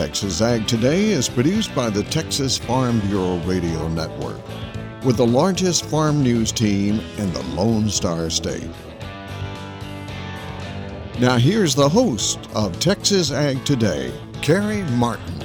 Texas Ag Today is produced by the Texas Farm Bureau Radio Network, with the largest farm news team in the Lone Star State. Now, here's the host of Texas Ag Today, Carrie Martin.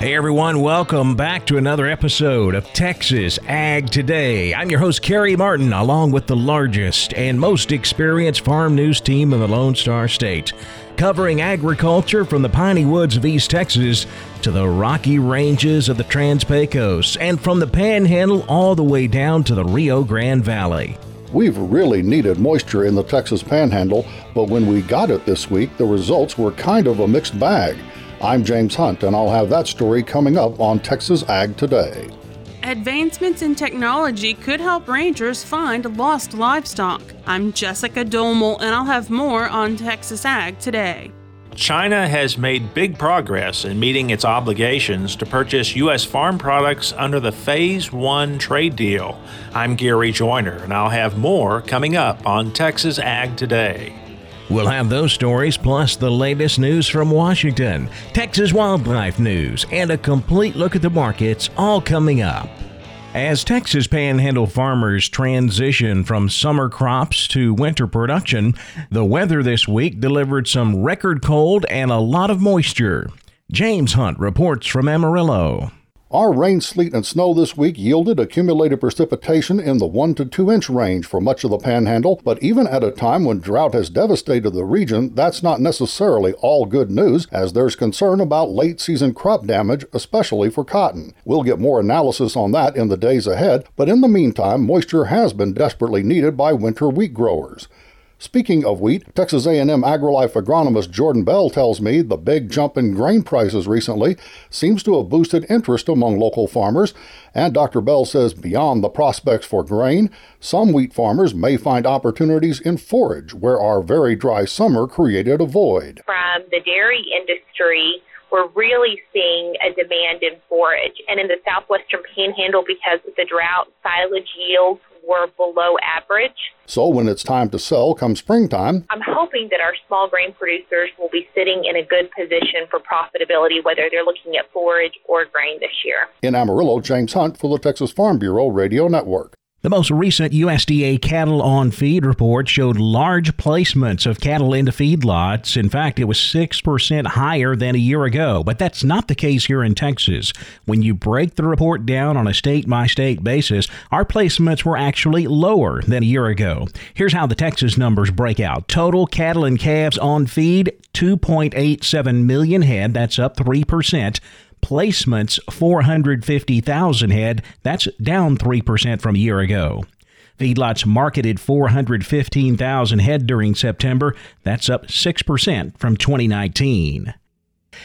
Hey everyone, welcome back to another episode of Texas Ag Today. I'm your host, Kerry Martin, along with the largest and most experienced farm news team in the Lone Star State, covering agriculture from the piney woods of East Texas to the rocky ranges of the Trans Pecos, and from the Panhandle all the way down to the Rio Grande Valley. We've really needed moisture in the Texas Panhandle, but when we got it this week, the results were kind of a mixed bag. I'm James Hunt, and I'll have that story coming up on Texas Ag Today. Advancements in technology could help rangers find lost livestock. I'm Jessica Domel, and I'll have more on Texas Ag Today. China has made big progress in meeting its obligations to purchase U.S. farm products under the Phase 1 trade deal. I'm Gary Joyner, and I'll have more coming up on Texas Ag Today. We'll have those stories plus the latest news from Washington, Texas wildlife news, and a complete look at the markets all coming up. As Texas panhandle farmers transition from summer crops to winter production, the weather this week delivered some record cold and a lot of moisture. James Hunt reports from Amarillo. Our rain, sleet, and snow this week yielded accumulated precipitation in the 1 to 2 inch range for much of the panhandle, but even at a time when drought has devastated the region, that's not necessarily all good news, as there's concern about late season crop damage, especially for cotton. We'll get more analysis on that in the days ahead, but in the meantime, moisture has been desperately needed by winter wheat growers. Speaking of wheat, Texas A&M AgriLife agronomist Jordan Bell tells me the big jump in grain prices recently seems to have boosted interest among local farmers, and Dr. Bell says beyond the prospects for grain, some wheat farmers may find opportunities in forage where our very dry summer created a void. From the dairy industry, we're really seeing a demand in forage. And in the southwestern panhandle, because of the drought, silage yields were below average. So when it's time to sell come springtime, I'm hoping that our small grain producers will be sitting in a good position for profitability, whether they're looking at forage or grain this year. In Amarillo, James Hunt for the Texas Farm Bureau Radio Network. The most recent USDA cattle on feed report showed large placements of cattle into feedlots. In fact, it was 6% higher than a year ago, but that's not the case here in Texas. When you break the report down on a state by state basis, our placements were actually lower than a year ago. Here's how the Texas numbers break out total cattle and calves on feed 2.87 million head, that's up 3% placements 450,000 head. That's down 3% from a year ago. Feedlots marketed 415,000 head during September. That's up 6% from 2019.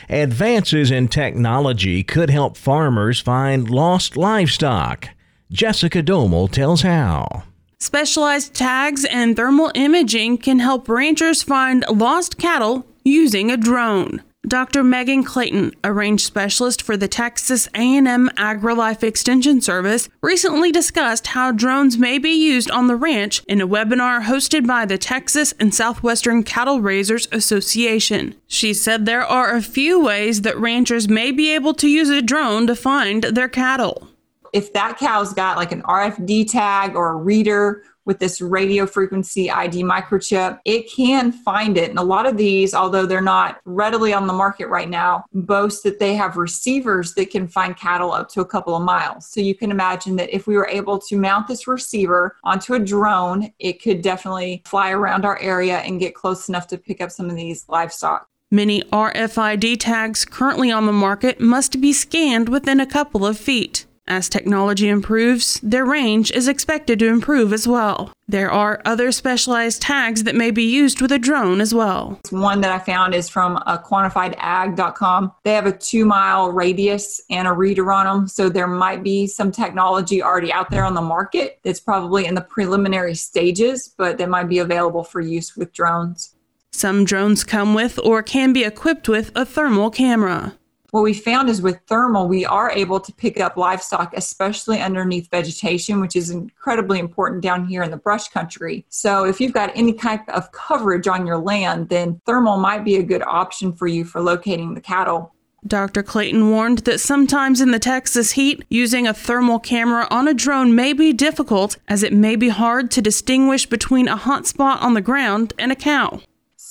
Advances in technology could help farmers find lost livestock. Jessica Domel tells how. Specialized tags and thermal imaging can help ranchers find lost cattle using a drone. Dr. Megan Clayton, a range specialist for the Texas A&M AgriLife Extension Service, recently discussed how drones may be used on the ranch in a webinar hosted by the Texas and Southwestern Cattle Raisers Association. She said there are a few ways that ranchers may be able to use a drone to find their cattle. If that cow's got like an RFID tag or a reader with this radio frequency ID microchip, it can find it. And a lot of these, although they're not readily on the market right now, boast that they have receivers that can find cattle up to a couple of miles. So you can imagine that if we were able to mount this receiver onto a drone, it could definitely fly around our area and get close enough to pick up some of these livestock. Many RFID tags currently on the market must be scanned within a couple of feet. As technology improves, their range is expected to improve as well. There are other specialized tags that may be used with a drone as well. One that I found is from uh, quantifiedag.com. They have a two mile radius and a reader on them. So there might be some technology already out there on the market that's probably in the preliminary stages, but that might be available for use with drones. Some drones come with or can be equipped with a thermal camera what we found is with thermal, we are able to pick up livestock, especially underneath vegetation, which is incredibly important down here in the brush country. So, if you've got any type of coverage on your land, then thermal might be a good option for you for locating the cattle. Dr. Clayton warned that sometimes in the Texas heat, using a thermal camera on a drone may be difficult as it may be hard to distinguish between a hot spot on the ground and a cow.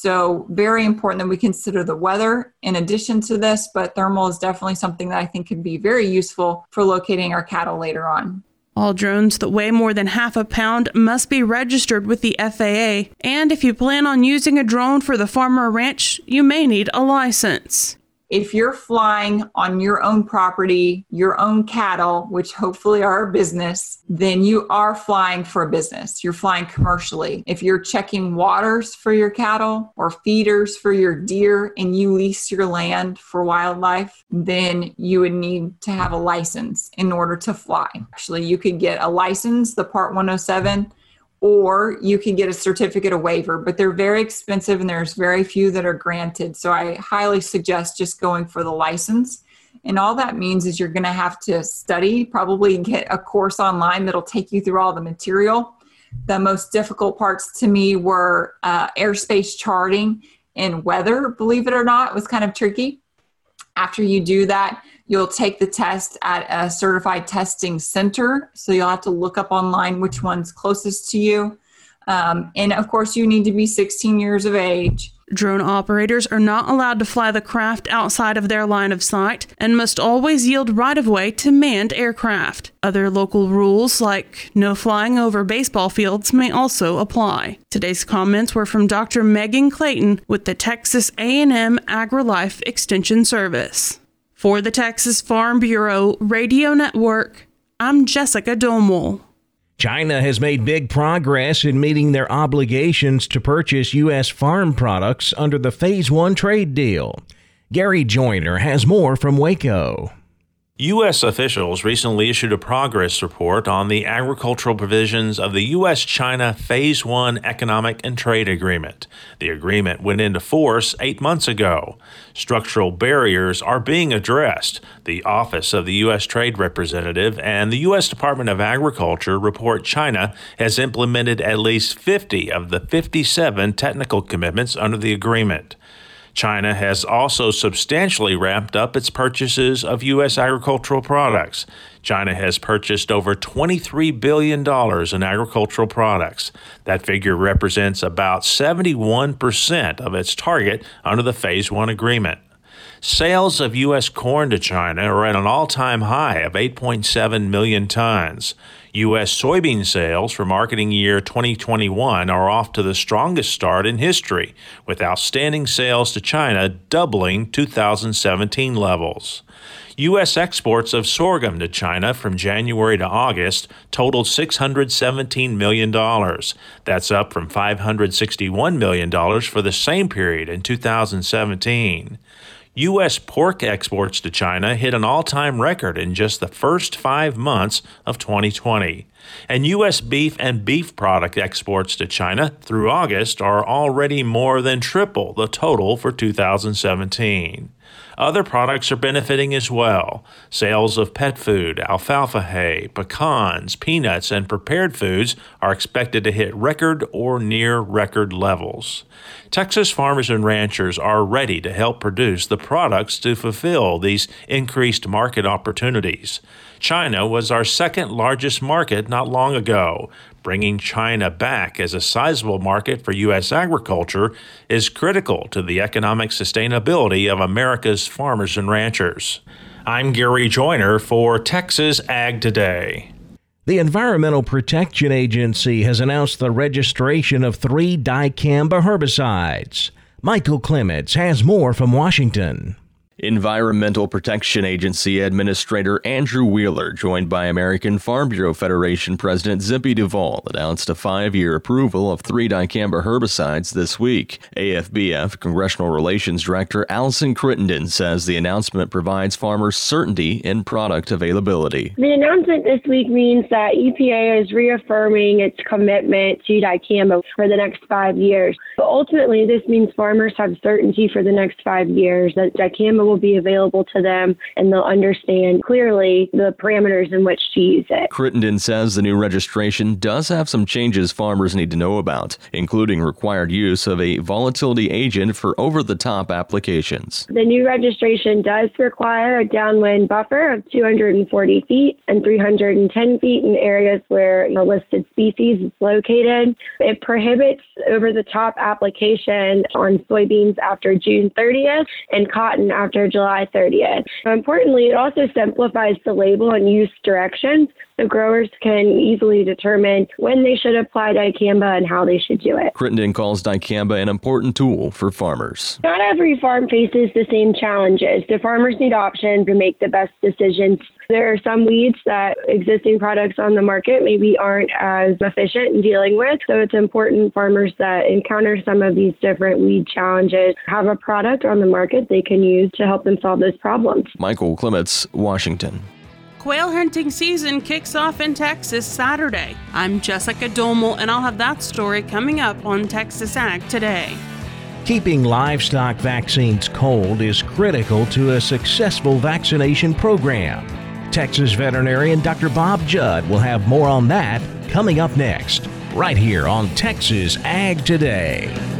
So, very important that we consider the weather in addition to this, but thermal is definitely something that I think can be very useful for locating our cattle later on. All drones that weigh more than half a pound must be registered with the FAA, and if you plan on using a drone for the farm or ranch, you may need a license if you're flying on your own property, your own cattle, which hopefully are a business, then you are flying for a business. You're flying commercially. If you're checking waters for your cattle or feeders for your deer and you lease your land for wildlife, then you would need to have a license in order to fly. Actually, you could get a license, the Part 107 or you can get a certificate of waiver, but they're very expensive and there's very few that are granted. So I highly suggest just going for the license. And all that means is you're going to have to study, probably get a course online that'll take you through all the material. The most difficult parts to me were uh, airspace charting and weather, believe it or not, was kind of tricky. After you do that, You'll take the test at a certified testing center. So you'll have to look up online which one's closest to you. Um, and of course, you need to be 16 years of age. Drone operators are not allowed to fly the craft outside of their line of sight and must always yield right of way to manned aircraft. Other local rules like no flying over baseball fields may also apply. Today's comments were from Dr. Megan Clayton with the Texas A&M AgriLife Extension Service. For the Texas Farm Bureau Radio Network, I'm Jessica Domel. China has made big progress in meeting their obligations to purchase U.S. farm products under the Phase 1 trade deal. Gary Joyner has more from Waco. U.S. officials recently issued a progress report on the agricultural provisions of the U.S. China Phase 1 Economic and Trade Agreement. The agreement went into force eight months ago. Structural barriers are being addressed. The Office of the U.S. Trade Representative and the U.S. Department of Agriculture report China has implemented at least 50 of the 57 technical commitments under the agreement. China has also substantially ramped up its purchases of U.S. agricultural products. China has purchased over $23 billion in agricultural products. That figure represents about 71% of its target under the Phase 1 agreement. Sales of U.S. corn to China are at an all time high of 8.7 million tons. U.S. soybean sales for marketing year 2021 are off to the strongest start in history, with outstanding sales to China doubling 2017 levels. U.S. exports of sorghum to China from January to August totaled $617 million. That's up from $561 million for the same period in 2017. U.S. pork exports to China hit an all time record in just the first five months of 2020. And U.S. beef and beef product exports to China through August are already more than triple the total for 2017. Other products are benefiting as well. Sales of pet food, alfalfa hay, pecans, peanuts, and prepared foods are expected to hit record or near record levels. Texas farmers and ranchers are ready to help produce the products to fulfill these increased market opportunities. China was our second largest market not long ago. Bringing China back as a sizable market for U.S. agriculture is critical to the economic sustainability of America's farmers and ranchers. I'm Gary Joyner for Texas Ag Today. The Environmental Protection Agency has announced the registration of three dicamba herbicides. Michael Clements has more from Washington. Environmental Protection Agency Administrator Andrew Wheeler, joined by American Farm Bureau Federation President Zippy Duvall, announced a five year approval of three dicamba herbicides this week. AFBF Congressional Relations Director Allison Crittenden says the announcement provides farmers certainty in product availability. The announcement this week means that EPA is reaffirming its commitment to dicamba for the next five years. But ultimately, this means farmers have certainty for the next five years that dicamba will will be available to them and they'll understand clearly the parameters in which to use it. Crittenden says the new registration does have some changes farmers need to know about, including required use of a volatility agent for over the top applications. The new registration does require a downwind buffer of 240 feet and 310 feet in areas where the listed species is located. It prohibits over the top application on soybeans after June 30th and cotton after July 30th. Importantly, it also simplifies the label and use directions so growers can easily determine when they should apply dicamba and how they should do it. Crittenden calls dicamba an important tool for farmers. Not every farm faces the same challenges. The farmers need options to make the best decisions. There are some weeds that existing products on the market maybe aren't as efficient in dealing with. So it's important farmers that encounter some of these different weed challenges have a product on the market they can use to help them solve those problems. Michael Clements, Washington. Quail hunting season kicks off in Texas Saturday. I'm Jessica Domel, and I'll have that story coming up on Texas Ag today. Keeping livestock vaccines cold is critical to a successful vaccination program. Texas veterinarian Dr. Bob Judd will have more on that coming up next, right here on Texas Ag Today.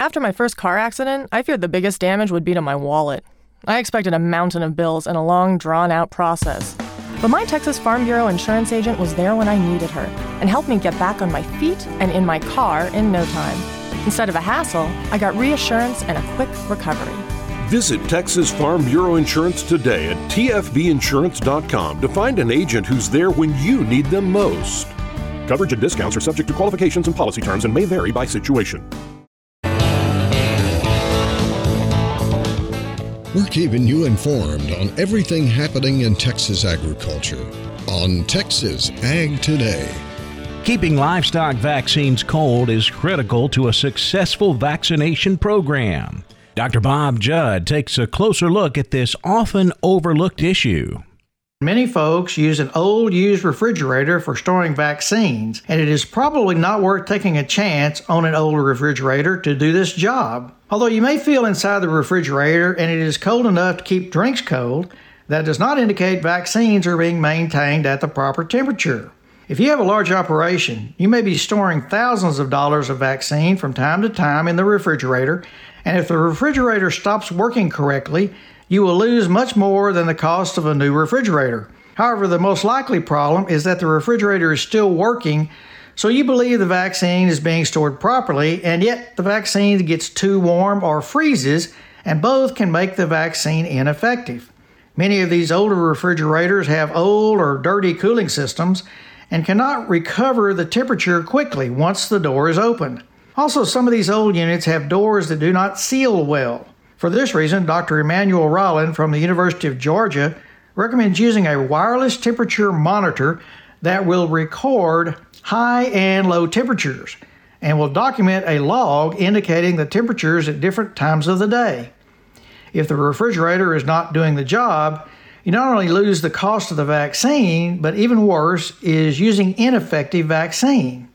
After my first car accident, I feared the biggest damage would be to my wallet. I expected a mountain of bills and a long, drawn out process. But my Texas Farm Bureau insurance agent was there when I needed her and helped me get back on my feet and in my car in no time. Instead of a hassle, I got reassurance and a quick recovery. Visit Texas Farm Bureau Insurance today at tfbinsurance.com to find an agent who's there when you need them most. Coverage and discounts are subject to qualifications and policy terms and may vary by situation. We're keeping you informed on everything happening in Texas agriculture on Texas Ag Today. Keeping livestock vaccines cold is critical to a successful vaccination program. Dr. Bob Judd takes a closer look at this often overlooked issue. Many folks use an old used refrigerator for storing vaccines, and it is probably not worth taking a chance on an old refrigerator to do this job. Although you may feel inside the refrigerator and it is cold enough to keep drinks cold, that does not indicate vaccines are being maintained at the proper temperature. If you have a large operation, you may be storing thousands of dollars of vaccine from time to time in the refrigerator, and if the refrigerator stops working correctly, you will lose much more than the cost of a new refrigerator. However, the most likely problem is that the refrigerator is still working, so you believe the vaccine is being stored properly, and yet the vaccine gets too warm or freezes, and both can make the vaccine ineffective. Many of these older refrigerators have old or dirty cooling systems and cannot recover the temperature quickly once the door is opened. Also, some of these old units have doors that do not seal well. For this reason, Dr. Emmanuel Rollin from the University of Georgia recommends using a wireless temperature monitor that will record high and low temperatures and will document a log indicating the temperatures at different times of the day. If the refrigerator is not doing the job, you not only lose the cost of the vaccine, but even worse is using ineffective vaccine.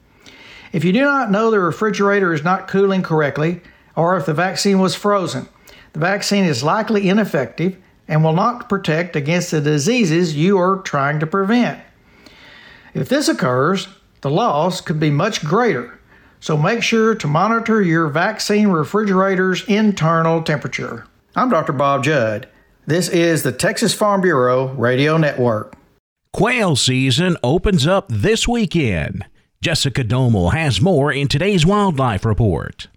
If you do not know the refrigerator is not cooling correctly, or if the vaccine was frozen, the vaccine is likely ineffective and will not protect against the diseases you are trying to prevent. If this occurs, the loss could be much greater, so make sure to monitor your vaccine refrigerator's internal temperature. I'm Dr. Bob Judd. This is the Texas Farm Bureau Radio Network. Quail season opens up this weekend. Jessica Domel has more in today's Wildlife Report.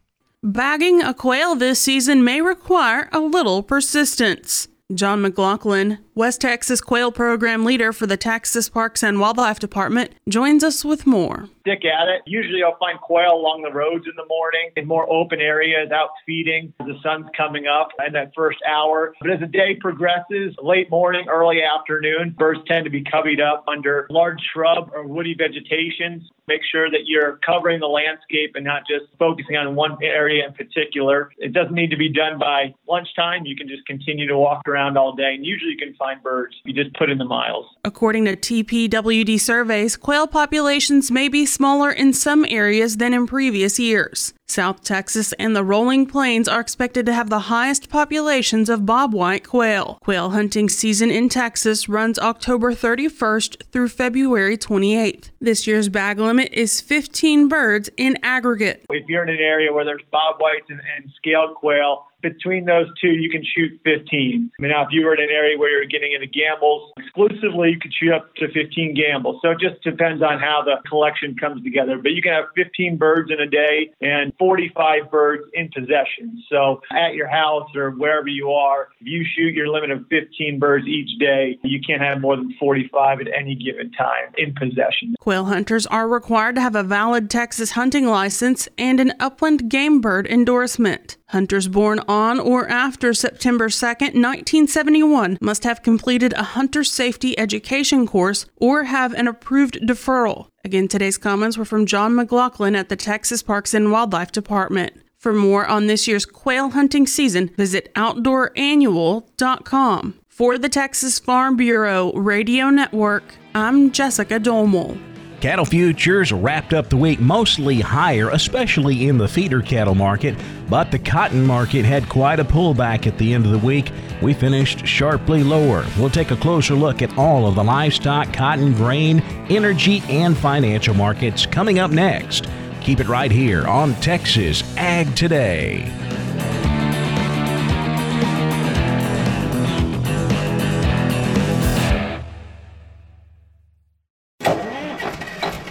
Bagging a quail this season may require a little persistence. John McLaughlin, West Texas Quail Program Leader for the Texas Parks and Wildlife Department, joins us with more. Stick at it. Usually I'll find quail along the roads in the morning in more open areas out feeding. The sun's coming up in that first hour. But as the day progresses, late morning, early afternoon, birds tend to be covered up under large shrub or woody vegetation. Make sure that you're covering the landscape and not just focusing on one area in particular. It doesn't need to be done by lunchtime. You can just continue to walk around all day, and usually you can find birds. You just put in the miles. According to TPWD surveys, quail populations may be smaller in some areas than in previous years. South Texas and the rolling plains are expected to have the highest populations of bobwhite quail. Quail hunting season in Texas runs October 31st through February 28th. This year's bag limit is 15 birds in aggregate. If you're in an area where there's bobwhites and, and scaled quail, between those two, you can shoot 15. I mean, now if you were in an area where you're getting into Gambel's exclusively, you could shoot up to 15 Gambel's. So it just depends on how the collection comes together. But you can have 15 birds in a day and 45 birds in possession. So at your house or wherever you are, if you shoot your limit of 15 birds each day, you can't have more than 45 at any given time in possession. Quail hunters are required to have a valid Texas hunting license and an upland game bird endorsement. Hunters born on or after September 2, 1971 must have completed a hunter safety education course or have an approved deferral. Again, today's comments were from John McLaughlin at the Texas Parks and Wildlife Department. For more on this year's quail hunting season, visit OutdoorAnnual.com. For the Texas Farm Bureau Radio Network, I'm Jessica Domel. Cattle futures wrapped up the week mostly higher, especially in the feeder cattle market, but the cotton market had quite a pullback at the end of the week. We finished sharply lower. We'll take a closer look at all of the livestock, cotton, grain, energy, and financial markets coming up next. Keep it right here on Texas Ag Today.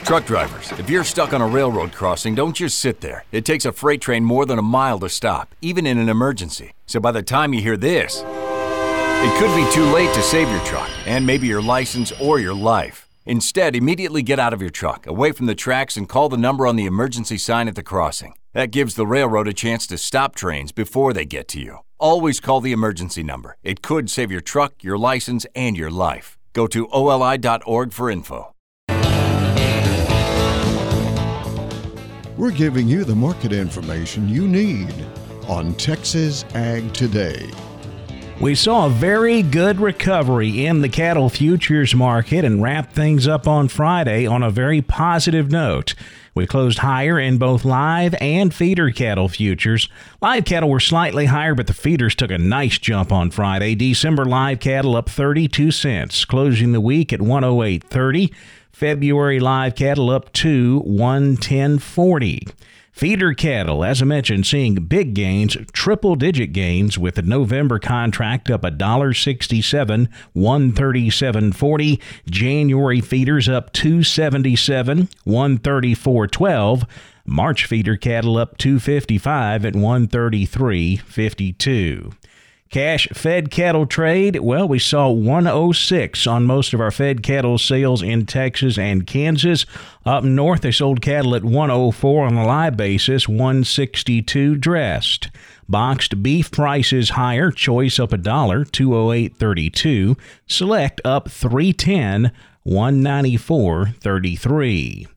Truck drivers, if you're stuck on a railroad crossing, don't just sit there. It takes a freight train more than a mile to stop, even in an emergency. So by the time you hear this, it could be too late to save your truck and maybe your license or your life. Instead, immediately get out of your truck, away from the tracks, and call the number on the emergency sign at the crossing. That gives the railroad a chance to stop trains before they get to you. Always call the emergency number. It could save your truck, your license, and your life. Go to oli.org for info. We're giving you the market information you need on Texas Ag Today. We saw a very good recovery in the cattle futures market and wrapped things up on Friday on a very positive note. We closed higher in both live and feeder cattle futures. Live cattle were slightly higher, but the feeders took a nice jump on Friday. December live cattle up 32 cents, closing the week at 108.30. February live cattle up to 110.40. Feeder cattle, as I mentioned, seeing big gains, triple digit gains with the November contract up $1.67, 137.40. January feeders up 277, 134.12. March feeder cattle up 255 at 133.52. Cash fed cattle trade, well, we saw 106 on most of our fed cattle sales in Texas and Kansas. Up north, they sold cattle at 104 on a live basis, 162 dressed. Boxed beef prices higher, choice up a dollar, 208.32. Select up 310, 194.33.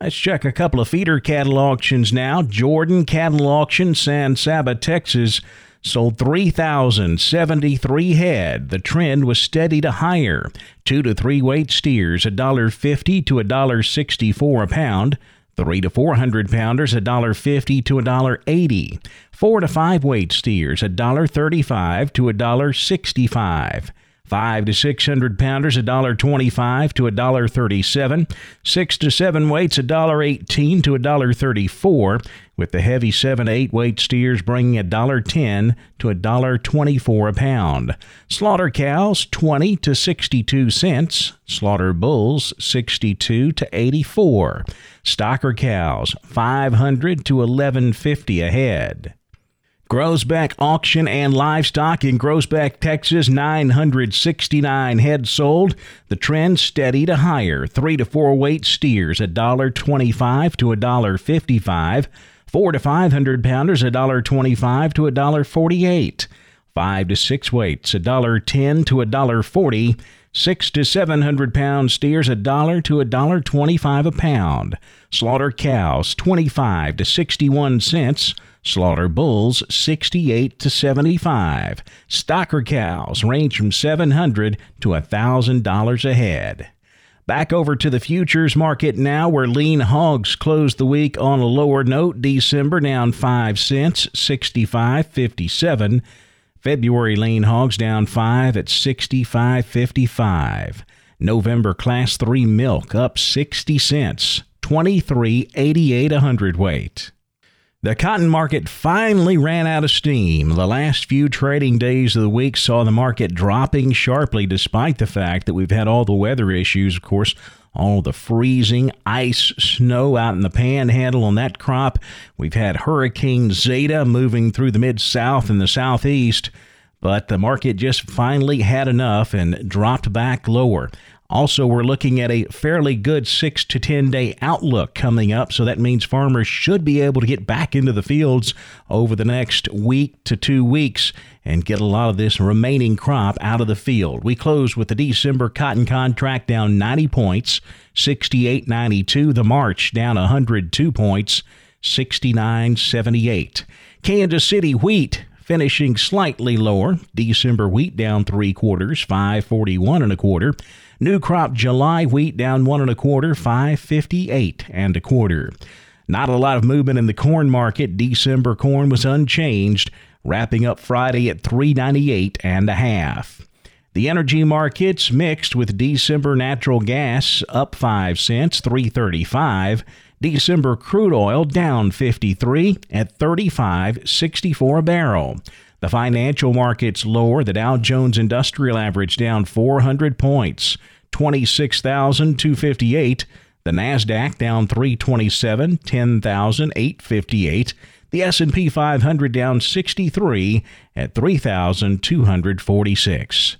Let's check a couple of feeder cattle auctions now. Jordan Cattle Auction, San Saba, Texas sold 3,073 head. The trend was steady to higher. Two to three weight steers, $1.50 to $1.64 a pound. Three to four hundred pounders, $1.50 to $1.80. Four to five weight steers, $1.35 to $1.65. Five to six hundred pounders, a dollar twenty-five to a dollar thirty-seven. Six to seven weights, a dollar eighteen to a dollar thirty-four. With the heavy seven to eight weight steers bringing a dollar ten to a dollar twenty-four a pound. Slaughter cows twenty to sixty-two cents. Slaughter bulls sixty-two to eighty-four. Stocker cows five hundred to eleven fifty a head. Groesbeck Auction and Livestock in Groesbeck, Texas, 969 head sold. The trend steady to higher. 3 to 4 weight steers, $1.25 to $1.55. 4 to 500 pounders, $1.25 to $1.48. 5 to 6 weights, $1.10 to $1.40. 6 to 700 pound steers, $1 to $1.25 a pound. Slaughter cows, 25 to 61 cents. Slaughter bulls 68 to 75. Stocker cows range from 700 to $1,000 a head. Back over to the futures market now, where lean hogs closed the week on a lower note. December down 5 cents, 65.57. February lean hogs down 5 at 65.55. November class 3 milk up 60 cents, 23.88 a hundredweight. The cotton market finally ran out of steam. The last few trading days of the week saw the market dropping sharply, despite the fact that we've had all the weather issues, of course, all the freezing ice, snow out in the panhandle on that crop. We've had Hurricane Zeta moving through the mid south and the southeast, but the market just finally had enough and dropped back lower. Also, we're looking at a fairly good six to 10 day outlook coming up, so that means farmers should be able to get back into the fields over the next week to two weeks and get a lot of this remaining crop out of the field. We close with the December cotton contract down 90 points, 68.92. The March down 102 points, 69.78. Kansas City wheat finishing slightly lower. December wheat down three quarters, 541 and a quarter. New crop July wheat down one and a quarter, 558 and a quarter. Not a lot of movement in the corn market. December corn was unchanged, wrapping up Friday at 398 and a half. The energy markets mixed with December natural gas up 5 cents, 335. December crude oil down 53 at 35.64 a barrel. The financial markets lower. The Dow Jones Industrial Average down 400 points, 26,258. The Nasdaq down 327, 10,858. The S&P 500 down 63 at 3,246.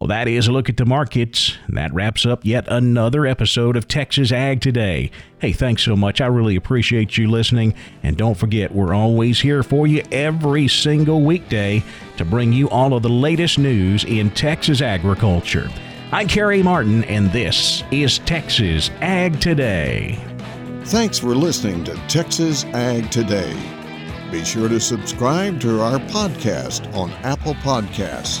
Well, that is a look at the markets. That wraps up yet another episode of Texas Ag Today. Hey, thanks so much. I really appreciate you listening. And don't forget, we're always here for you every single weekday to bring you all of the latest news in Texas agriculture. I'm Kerry Martin, and this is Texas Ag Today. Thanks for listening to Texas Ag Today. Be sure to subscribe to our podcast on Apple Podcasts